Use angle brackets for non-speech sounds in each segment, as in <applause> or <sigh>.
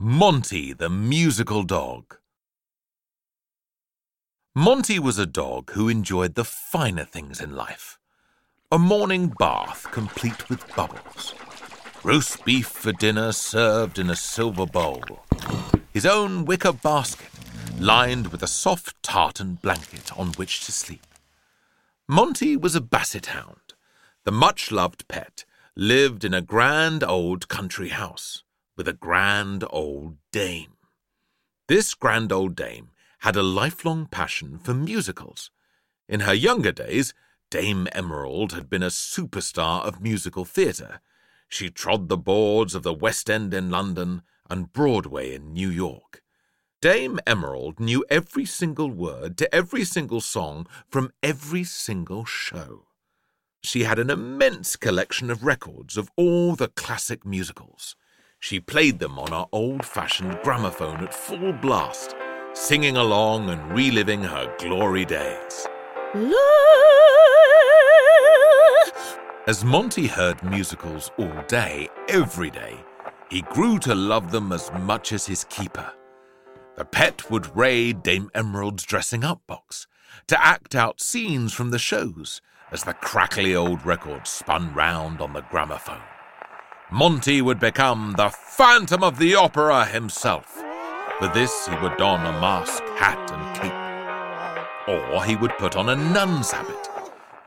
Monty the Musical Dog. Monty was a dog who enjoyed the finer things in life. A morning bath complete with bubbles. Roast beef for dinner served in a silver bowl. His own wicker basket lined with a soft tartan blanket on which to sleep. Monty was a basset hound. The much loved pet lived in a grand old country house with a grand old dame. This grand old dame had a lifelong passion for musicals. In her younger days, Dame Emerald had been a superstar of musical theatre. She trod the boards of the West End in London and Broadway in New York. Dame Emerald knew every single word to every single song from every single show. She had an immense collection of records of all the classic musicals. She played them on her old fashioned gramophone at full blast, singing along and reliving her glory days. As Monty heard musicals all day, every day, he grew to love them as much as his keeper. The pet would raid Dame Emerald's dressing up box to act out scenes from the shows as the crackly old record spun round on the gramophone. Monty would become the Phantom of the Opera himself. For this, he would don a mask, hat, and cape. Or he would put on a nun's habit.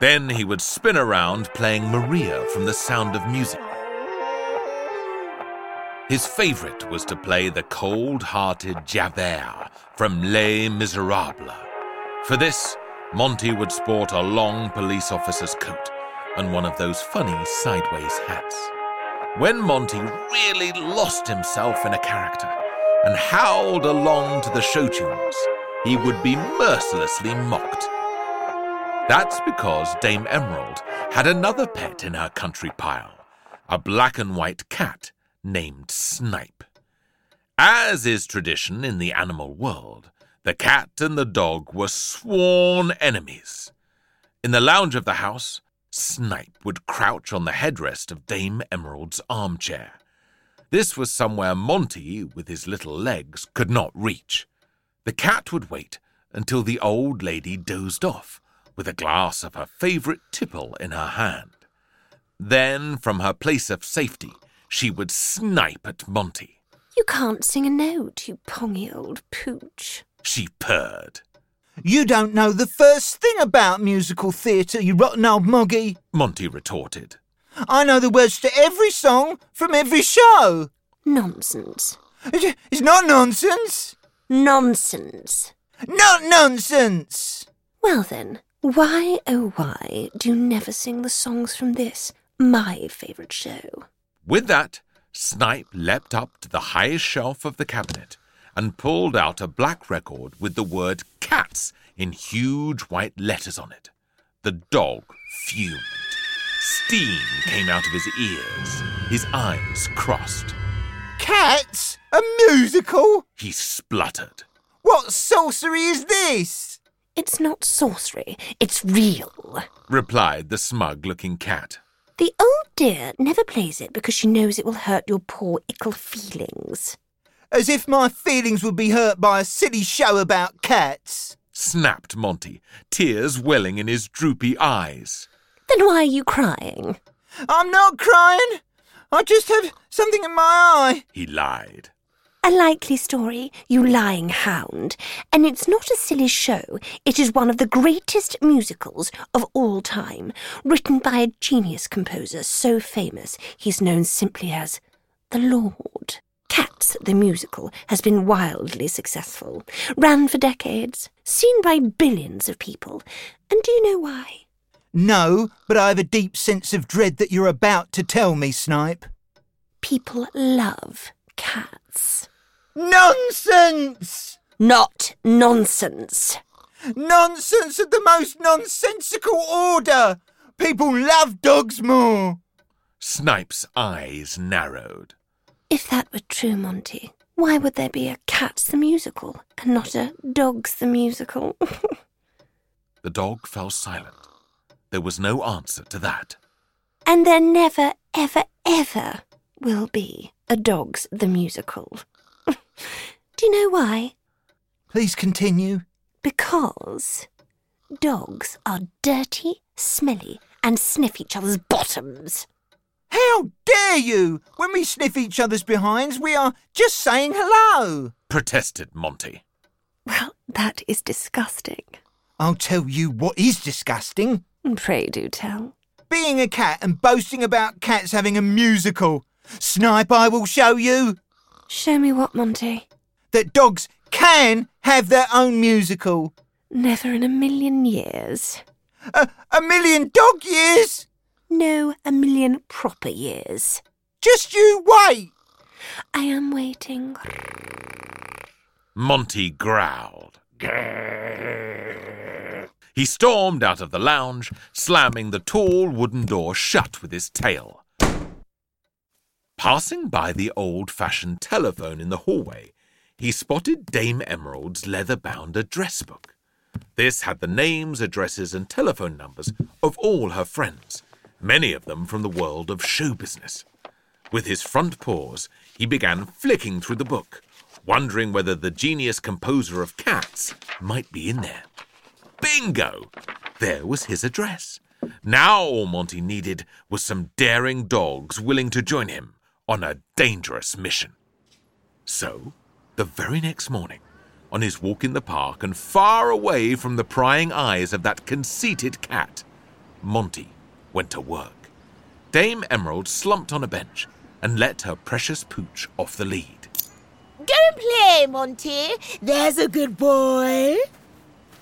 Then he would spin around playing Maria from The Sound of Music. His favourite was to play the cold hearted Javert from Les Miserables. For this, Monty would sport a long police officer's coat and one of those funny sideways hats. When Monty really lost himself in a character and howled along to the show tunes, he would be mercilessly mocked. That's because Dame Emerald had another pet in her country pile, a black and white cat named Snipe. As is tradition in the animal world, the cat and the dog were sworn enemies. In the lounge of the house, Snipe would crouch on the headrest of Dame Emerald's armchair. This was somewhere Monty, with his little legs, could not reach. The cat would wait until the old lady dozed off, with a glass of her favourite tipple in her hand. Then, from her place of safety, she would snipe at Monty. You can't sing a note, you pongy old pooch. She purred. You don't know the first thing about musical theatre, you rotten old moggy. Monty retorted. I know the words to every song from every show. Nonsense. It's not nonsense. Nonsense. Not nonsense. Well then, why oh why do you never sing the songs from this, my favourite show? With that, Snipe leapt up to the highest shelf of the cabinet and pulled out a black record with the word cats in huge white letters on it. The dog fumed. Steam came out of his ears. His eyes crossed. Cats? A musical? He spluttered. What sorcery is this? It's not sorcery, it's real, replied the smug looking cat. The old dear never plays it because she knows it will hurt your poor ickle feelings. As if my feelings would be hurt by a silly show about cats. Snapped Monty, tears welling in his droopy eyes. Then why are you crying? I'm not crying. I just have something in my eye. He lied. A likely story, you lying hound. And it's not a silly show. It is one of the greatest musicals of all time, written by a genius composer so famous he's known simply as the Lord. Cats, the musical, has been wildly successful, ran for decades, seen by billions of people. And do you know why? No, but I have a deep sense of dread that you're about to tell me, Snipe. People love cats. Nonsense! Not nonsense. Nonsense of the most nonsensical order! People love dogs more! Snipe's eyes narrowed. If that were true, Monty, why would there be a Cats the Musical and not a Dogs the Musical? <laughs> the dog fell silent. There was no answer to that. And there never, ever, ever will be a Dogs the Musical. <laughs> Do you know why? Please continue. Because dogs are dirty, smelly, and sniff each other's bottoms. How dare you! When we sniff each other's behinds, we are just saying hello. protested Monty. Well, that is disgusting. I'll tell you what is disgusting. Pray do tell. Being a cat and boasting about cats having a musical. Snipe, I will show you Show me what, Monty? that dogs can have their own musical. Never in a million years. A, a million dog years? No, a million proper years. Just you wait. I am waiting. Monty growled. He stormed out of the lounge, slamming the tall wooden door shut with his tail. Passing by the old fashioned telephone in the hallway, he spotted Dame Emerald's leather bound address book. This had the names, addresses, and telephone numbers of all her friends, many of them from the world of show business. With his front paws, he began flicking through the book, wondering whether the genius composer of cats might be in there. Bingo! There was his address. Now all Monty needed was some daring dogs willing to join him on a dangerous mission. So, the very next morning, on his walk in the park and far away from the prying eyes of that conceited cat, Monty went to work. Dame Emerald slumped on a bench and let her precious pooch off the lead. Don't play, Monty. There's a good boy.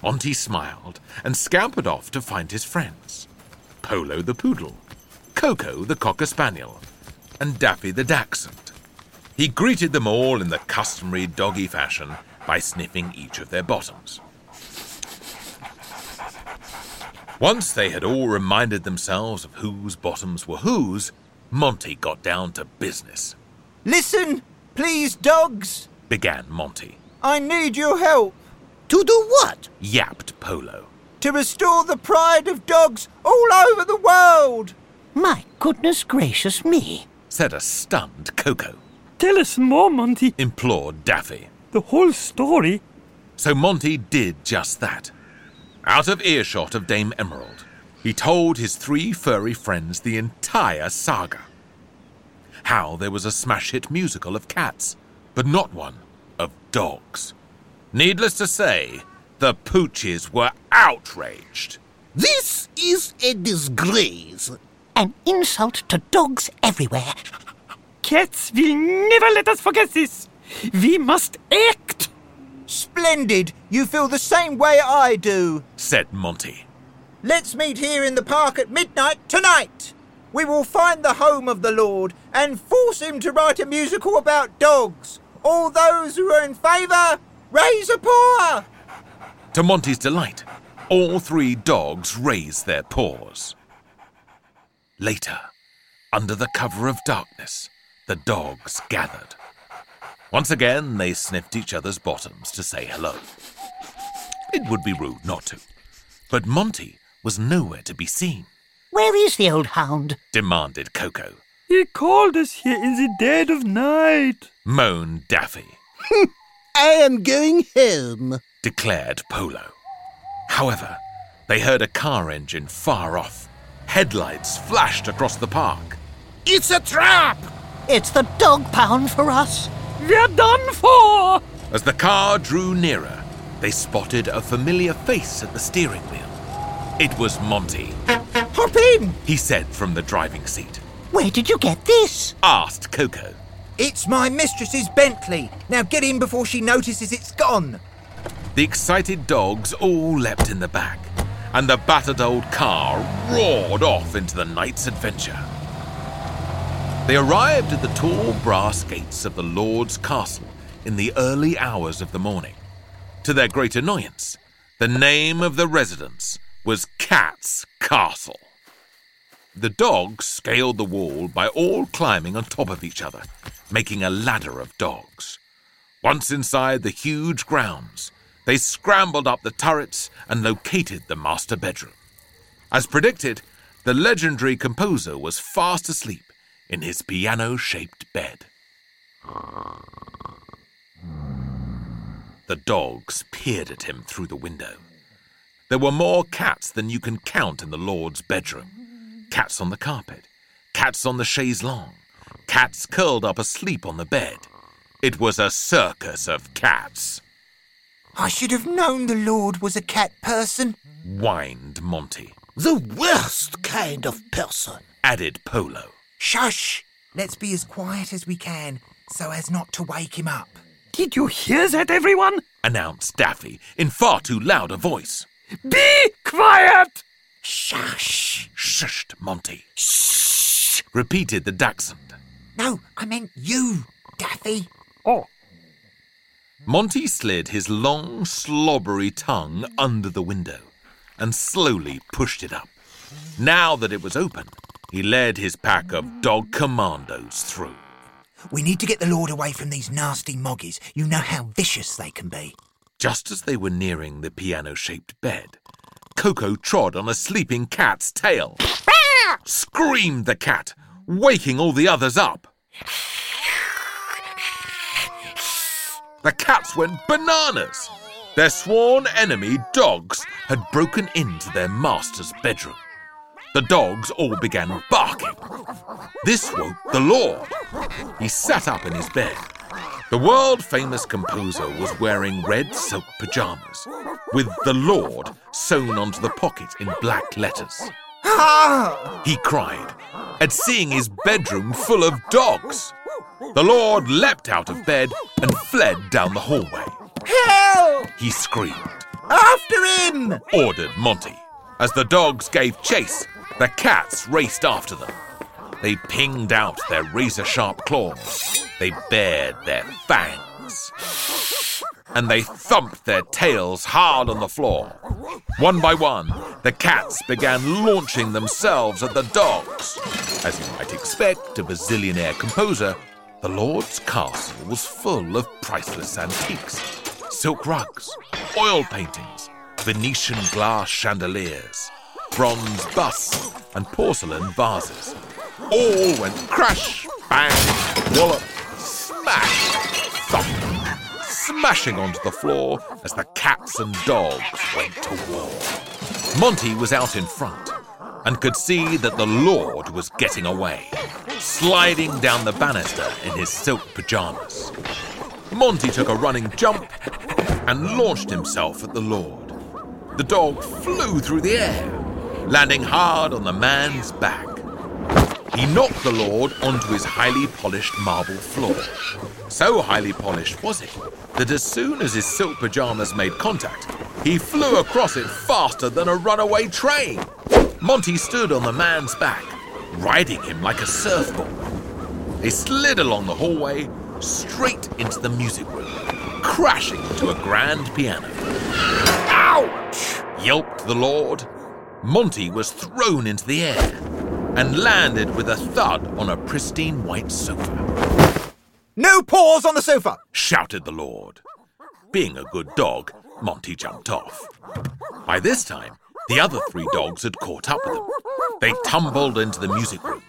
Monty smiled and scampered off to find his friends Polo the poodle, Coco the cocker spaniel, and Daffy the dachshund. He greeted them all in the customary doggy fashion by sniffing each of their bottoms. Once they had all reminded themselves of whose bottoms were whose, Monty got down to business. Listen, please, dogs. Began Monty. I need your help To do what? Yapped Polo. to restore the pride of dogs all over the world. My goodness gracious me. Said a stunned Coco. Tell us more, Monty. Implored Daffy. The whole story. So Monty did just that. Out of earshot of Dame Emerald, he told his three furry friends the entire saga. How there was a smash hit musical of cats, but not one of dogs. Needless to say, the pooches were outraged. This is a disgrace. An insult to dogs everywhere. Cats will never let us forget this. We must act. Splendid. You feel the same way I do. Said Monty. Let's meet here in the park at midnight tonight. We will find the home of the Lord and force him to write a musical about dogs. All those who are in favour, raise a paw. To Monty's delight, all three dogs raised their paws. Later, under the cover of darkness, the dogs gathered. Once again, they sniffed each other's bottoms to say hello. It would be rude not to. But Monty was nowhere to be seen, Where is the old hound? demanded Coco. He called us here in the dead of night. Moaned Daffy, <laughs> I am going home. declared Polo. However, they heard a car engine far off. Headlights flashed across the park. It's a trap! It's the dog pound for us. We're done for. As the car drew nearer, they spotted a familiar face at the steering wheel. It was Monty, Hop in. he said from the driving seat. Where did you get this? Asked Coco. It's my mistress's Bentley. Now get in before she notices it's gone. The excited dogs all leapt in the back, and the battered old car roared off into the night's adventure. They arrived at the tall brass gates of the Lord's castle in the early hours of the morning. To their great annoyance, the name of the residence was Cat's Castle. The dogs scaled the wall by all climbing on top of each other, making a ladder of dogs. Once inside the huge grounds, they scrambled up the turrets and located the master bedroom. As predicted, the legendary composer was fast asleep in his piano shaped bed. The dogs peered at him through the window. There were more cats than you can count in the Lord's bedroom. Cats on the carpet, cats on the chaise longue, cats curled up asleep on the bed. It was a circus of cats, I should have known the Lord was a cat person. whined Monty. The worst kind of person. Added Polo. Shush! Let's be as quiet as we can so as not to wake him up. Did you hear that, everyone? announced Daffy in far too loud a voice. Be quiet! Shush! Shushed Monty, Shh! repeated the dachshund. No, I meant you, Daffy. Oh, Monty slid his long, slobbery tongue under the window and slowly pushed it up. Now that it was open, he led his pack of dog commandos through. We need to get the Lord away from these nasty moggies. You know how vicious they can be. Just as they were nearing the piano shaped bed, Coco trod on a sleeping cat's tail. Screamed the cat, waking all the others up. The cats went bananas. Their sworn enemy, dogs, had broken into their master's bedroom. The dogs all began barking. This woke the Lord. He sat up in his bed. The world famous composer was wearing red silk pajamas, with the Lord sewn onto the pocket in black letters. He cried at seeing his bedroom full of dogs. The Lord leapt out of bed and fled down the hallway. Help! He screamed, After him! ordered Monty. As the dogs gave chase, the cats raced after them. They pinged out their razor sharp claws. They bared their fangs. And they thumped their tails hard on the floor. One by one, the cats began launching themselves at the dogs. As you might expect of a zillionaire composer, the Lord's castle was full of priceless antiques silk rugs, oil paintings, Venetian glass chandeliers, bronze busts, and porcelain vases. All went crash, bang, wallop, smash, thump, smashing onto the floor as the cats and dogs went to war. Monty was out in front and could see that the Lord was getting away, sliding down the banister in his silk pajamas. Monty took a running jump and launched himself at the Lord. The dog flew through the air, landing hard on the man's back. He knocked the Lord onto his highly polished marble floor. So highly polished was it that as soon as his silk pajamas made contact, he flew across it faster than a runaway train. Monty stood on the man's back, riding him like a surfboard. They slid along the hallway straight into the music room, crashing to a grand piano. Ouch! yelped the Lord. Monty was thrown into the air and landed with a thud on a pristine white sofa. No paws on the sofa! Shouted the Lord. Being a good dog, Monty jumped off. By this time, the other three dogs had caught up with him. They tumbled into the music room,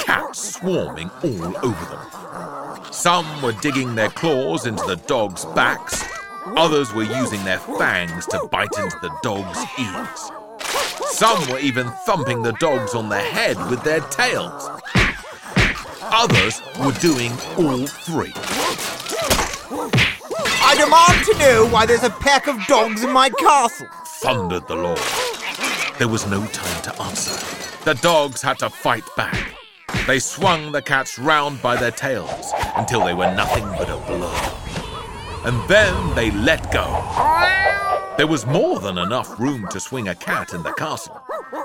cats swarming all over them. Some were digging their claws into the dogs' backs, others were using their fangs to bite into the dogs' ears. Some were even thumping the dogs on the head with their tails. Others were doing all three. I demand to know why there's a pack of dogs in my castle. thundered the Lord. There was no time to answer. The dogs had to fight back. They swung the cats round by their tails until they were nothing but a blur. And then they let go. There was more than enough room to swing a cat in the castle.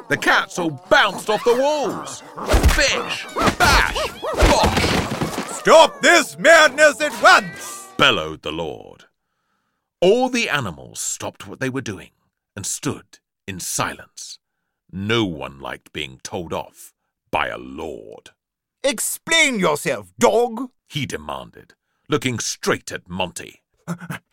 The cats all bounced off the walls. Bish, bash, bosh, Stop this madness at once! bellowed the Lord. All the animals stopped what they were doing and stood in silence. No one liked being told off by a lord. Explain yourself, dog! He demanded, looking straight at Monty. <laughs>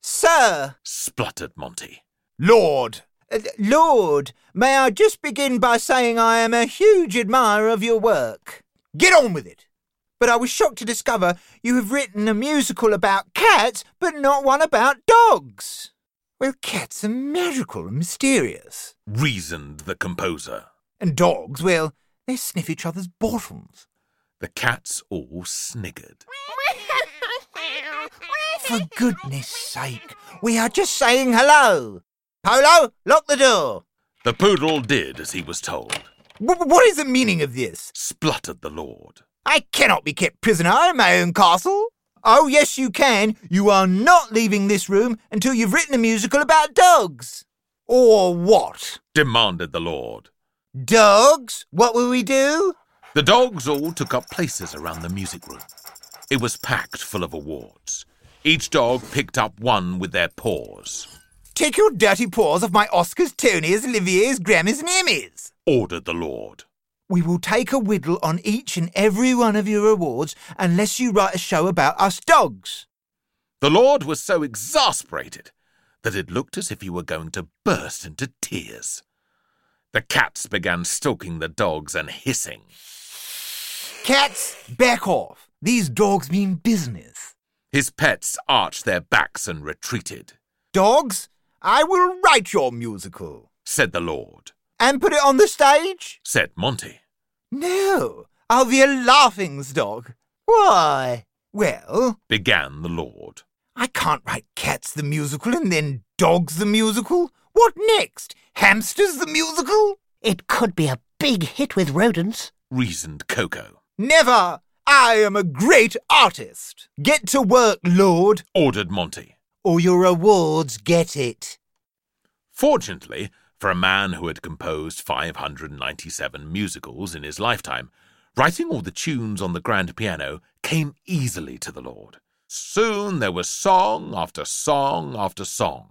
Sir! Spluttered Monty. Lord! Uh, Lord, may I just begin by saying I am a huge admirer of your work. Get on with it! but I was shocked to discover you have written a musical about cats, but not one about dogs. Well, cats are magical and mysterious. reasoned the composer. And dogs, well, they sniff each other's bottoms. The cats all sniggered. For goodness sake, we are just saying hello. Polo, lock the door. The poodle did as he was told, W- what is the meaning of this? spluttered the lord. I cannot be kept prisoner in my own castle. Oh, yes, you can. You are not leaving this room until you've written a musical about dogs. Or what? demanded the lord. Dogs? What will we do? The dogs all took up places around the music room. It was packed full of awards. Each dog picked up one with their paws, Take your dirty paws off my Oscars, Tonys, Oliviers, Grammys, and Emmys. ordered the lord. We will take a whittle on each and every one of your awards unless you write a show about us dogs. The lord was so exasperated that it looked as if he were going to burst into tears. The cats began stalking the dogs and hissing. Cats, back off. These dogs mean business. His pets arched their backs and retreated, Dogs, I will write your musical. said the lord, And put it on the stage? said Monty. No, I'll be a laughing stock. Why? Well, Began the lord. I can't write Cats the musical and then Dogs the musical. What next? Hamsters the musical? It could be a big hit with rodents. reasoned Coco, Never! I am a great artist. Get to work, Lord, ordered Monty. or your awards get it. Fortunately, for a man who had composed 597 musicals in his lifetime, writing all the tunes on the grand piano came easily to the Lord. Soon there was song after song after song.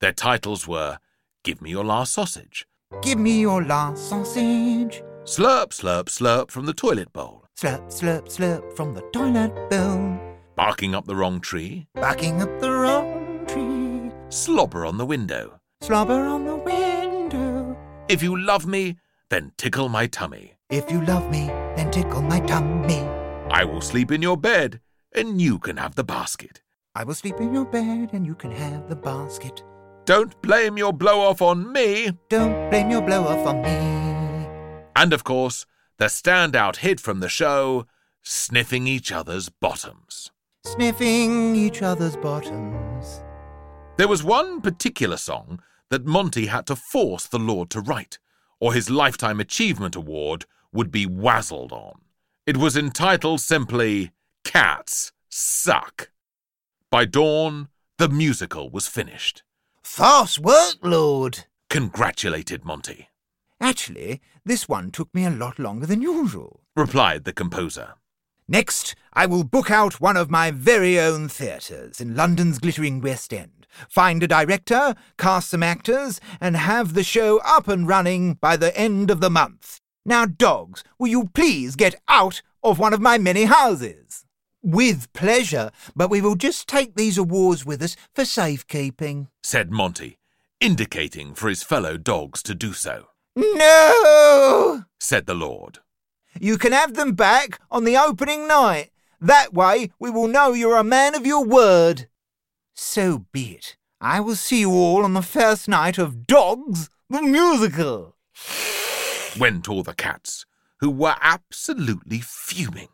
Their titles were Give Me Your Last Sausage, Give me your last sausage. Slurp, Slurp, Slurp from the Toilet Bowl, Slurp, slurp, slurp from the toilet bowl. Barking Up the Wrong Tree, Backing up the wrong tree. Slobber on the Window, Slobber on the window. If You Love Me, Then Tickle My Tummy, If you love me, then tickle my tummy. I Will Sleep in Your Bed, and You Can Have the Basket. I will sleep in your bed and you can have the basket. Don't blame your blow off on me. Don't blame your blow off on me. And of course, the standout hit from the show, Sniffing Each Other's Bottoms. Sniffing each other's bottoms. There was one particular song that Monty had to force the Lord to write, or his Lifetime Achievement Award would be wazzled on. It was entitled simply Cats Suck. By dawn, the musical was finished. Fast work, Lord. Congratulated Monty, Actually, this one took me a lot longer than usual. replied the composer. Next, I will book out one of my very own theatres in London's glittering West End, find a director, cast some actors, and have the show up and running by the end of the month. Now, dogs, will you please get out of one of my many houses? With pleasure, but we will just take these awards with us for safekeeping. said Monty, indicating for his fellow dogs to do so. No! Said the Lord. You can have them back on the opening night. That way we will know you're a man of your word. So be it. I will see you all on the first night of Dogs, the musical. Went all the cats, who were absolutely fuming.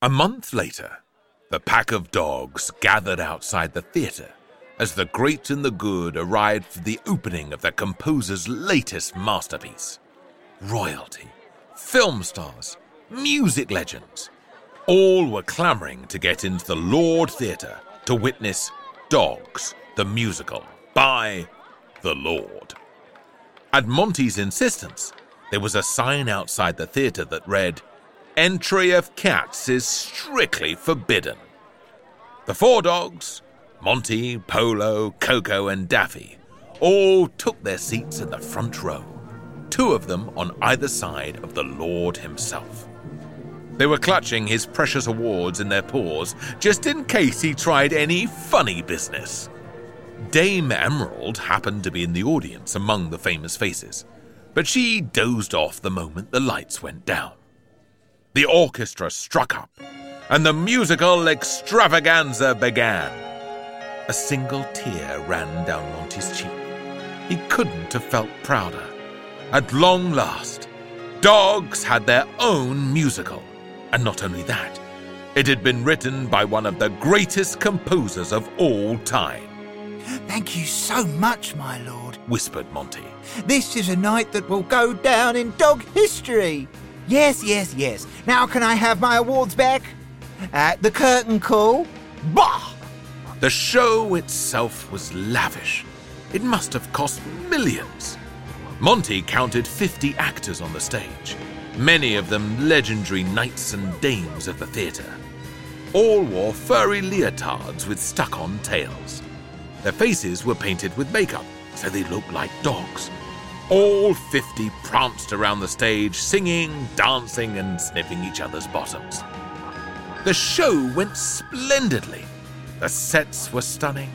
A month later, the pack of dogs gathered outside the theatre as the great and the good arrived for the opening of the composer's latest masterpiece. Royalty, film stars, music legends, all were clamouring to get into the Lord Theatre to witness Dogs, the musical, by the Lord. At Monty's insistence, there was a sign outside the theatre that read, Entry of cats is strictly forbidden. The four dogs, Monty, Polo, Coco, and Daffy, all took their seats in the front row, two of them on either side of the Lord himself. They were clutching his precious awards in their paws just in case he tried any funny business. Dame Emerald happened to be in the audience among the famous faces, but she dozed off the moment the lights went down. the orchestra struck up, and the musical extravaganza began. A single tear ran down Monty's cheek. He couldn't have felt prouder. At long last, dogs had their own musical. And not only that, it had been written by one of the greatest composers of all time, Thank you so much, my lord. whispered Monty. This is a night that will go down in dog history. Yes, yes, yes. Now can I have my awards back? At the curtain call. Bah! The show itself was lavish. It must have cost millions. Monty counted 50 actors on the stage, many of them legendary knights and dames of the theatre. All wore furry leotards with stuck on tails. Their faces were painted with makeup, so they looked like dogs. All 50 pranced around the stage, singing, dancing, and sniffing each other's bottoms. The show went splendidly. The sets were stunning,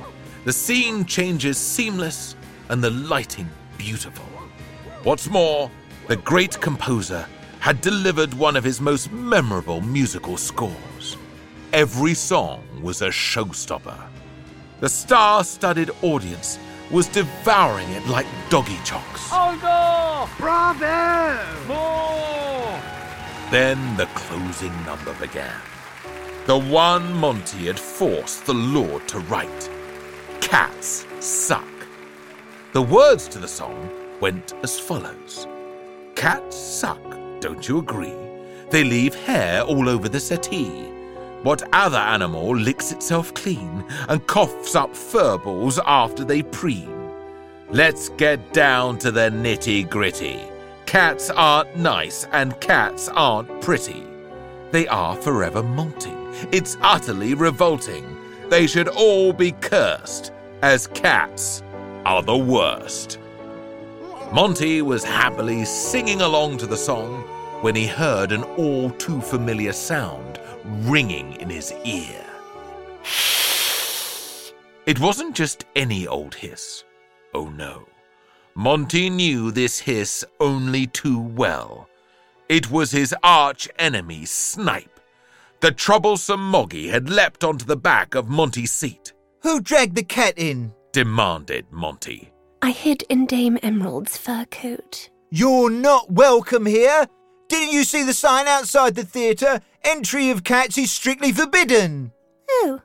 the scene changes seamless, and the lighting beautiful. What's more, the great composer had delivered one of his most memorable musical scores. Every song was a showstopper. The star studded audience was devouring it like doggy chocks. Olga! Bravo! More! Then the closing number began. The one Monty had forced the Lord to write. Cats suck. The words to the song went as follows Cats suck, don't you agree? They leave hair all over the settee. What other animal licks itself clean and coughs up fur balls after they preen? Let's get down to the nitty gritty. Cats aren't nice and cats aren't pretty. They are forever molting. It's utterly revolting. They should all be cursed, as cats are the worst. Monty was happily singing along to the song when he heard an all too familiar sound ringing in his ear. It wasn't just any old hiss. Oh no. Monty knew this hiss only too well. It was his arch enemy, Snipe. The troublesome Moggy had leapt onto the back of Monty's seat, Who dragged the cat in? demanded Monty. I hid in Dame Emerald's fur coat. You're not welcome here. Didn't you see the sign outside the theatre? Entry of cats is strictly forbidden. Oh,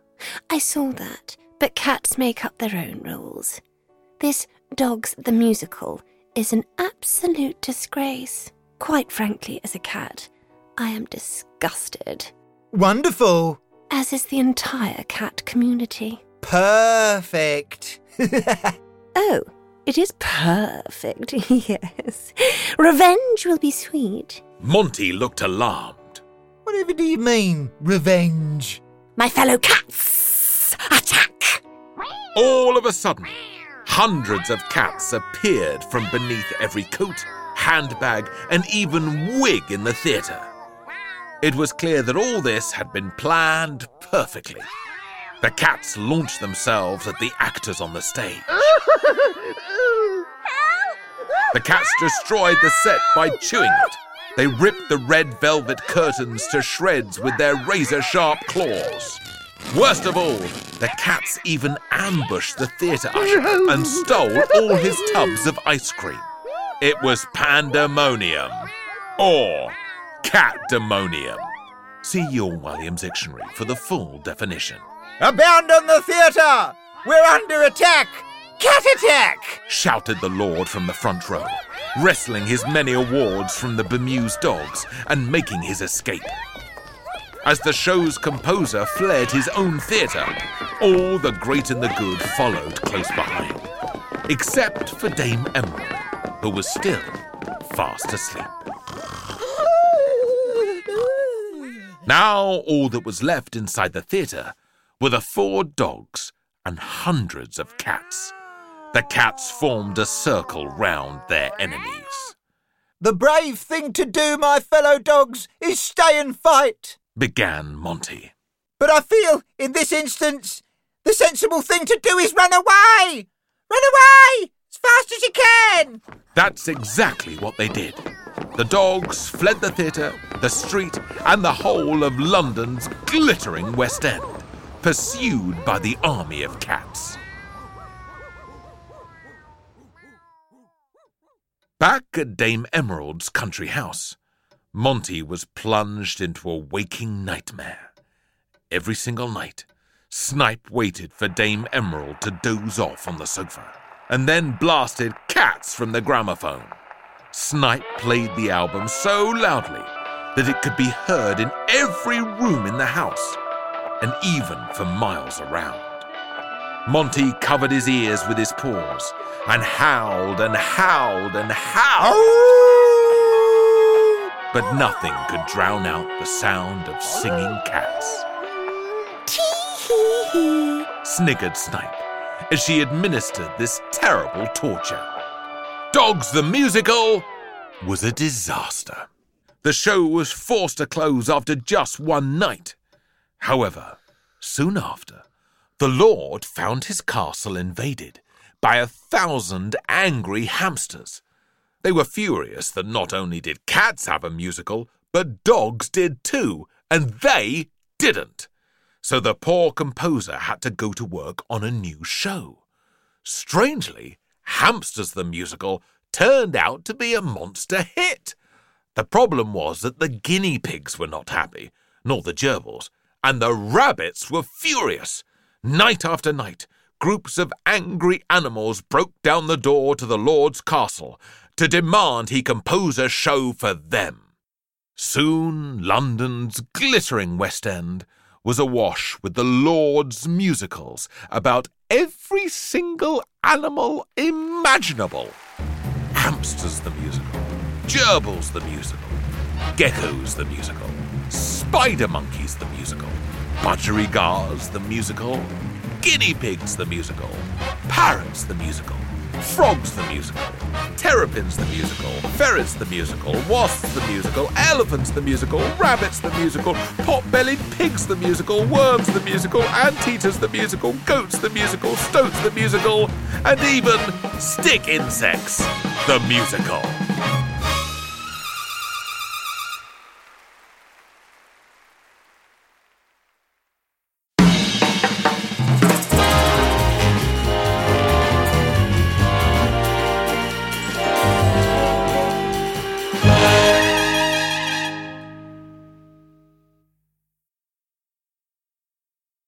I saw that, but cats make up their own rules. This Dogs the Musical is an absolute disgrace. Quite frankly, as a cat, I am disgusted, Wonderful. as is the entire cat community. Perfect. <laughs> Oh, it is perfect, <laughs> yes. Revenge will be sweet. Monty looked alarmed. Whatever do you mean, revenge? My fellow cats, attack! All of a sudden, hundreds of cats appeared from beneath every coat, handbag, and even wig in the theatre. It was clear that all this had been planned perfectly. The cats launched themselves at the actors on the stage. The cats destroyed the set by chewing it. They ripped the red velvet curtains to shreds with their razor sharp claws. Worst of all, the cats even ambushed the theatre usher and stole all his tubs of ice cream. It was pandemonium. Or catdemonium. See your Walliams Dictionary for the full definition. Abandon the theatre! We're under attack! Cat attack! shouted the Lord from the front row, wrestling his many awards from the bemused dogs and making his escape. As the show's composer fled his own theatre, all the great and the good followed close behind, except for Dame Emerald, who was still fast asleep. Now all that was left inside the theatre were the four dogs and hundreds of cats. The cats formed a circle round their enemies. The brave thing to do, my fellow dogs, is stay and fight. Began Monty. But I feel, in this instance, the sensible thing to do is run away! Run away! As fast as you can! That's exactly what they did. The dogs fled the theatre, the street, and the whole of London's glittering West End, pursued by the army of cats. Back at Dame Emerald's country house, Monty was plunged into a waking nightmare. Every single night, Snipe waited for Dame Emerald to doze off on the sofa, and then blasted cats from the gramophone. Snipe played the album so loudly that it could be heard in every room in the house, and even for miles around. Monty covered his ears with his paws and howled and howled and howled. But nothing could drown out the sound of singing cats. Tee-hee-hee. Sniggered Snipe as she administered this terrible torture. Dogs the Musical was a disaster. The show was forced to close after just one night. However, soon after, the Lord found his castle invaded by a thousand angry hamsters. They were furious that not only did cats have a musical, but dogs did too, and they didn't. So the poor composer had to go to work on a new show. Strangely, Hamsters the Musical turned out to be a monster hit. The problem was that the guinea pigs were not happy, nor the gerbils, and the rabbits were furious. Night after night, groups of angry animals broke down the door to the Lord's castle to demand he compose a show for them. Soon London's glittering West End was awash with the Lord's musicals about every single animal imaginable. Hamsters the musical, gerbils the musical, geckos the musical, spider monkeys the musical, budgerigars the musical, guinea pigs the musical, parrots the musical, frogs the musical, terrapins the musical, ferrets the musical, wasps the musical, elephants the musical, rabbits the musical, pot-bellied pigs the musical, worms the musical, anteaters the musical, goats the musical, stoats the musical, and even stick insects the musical.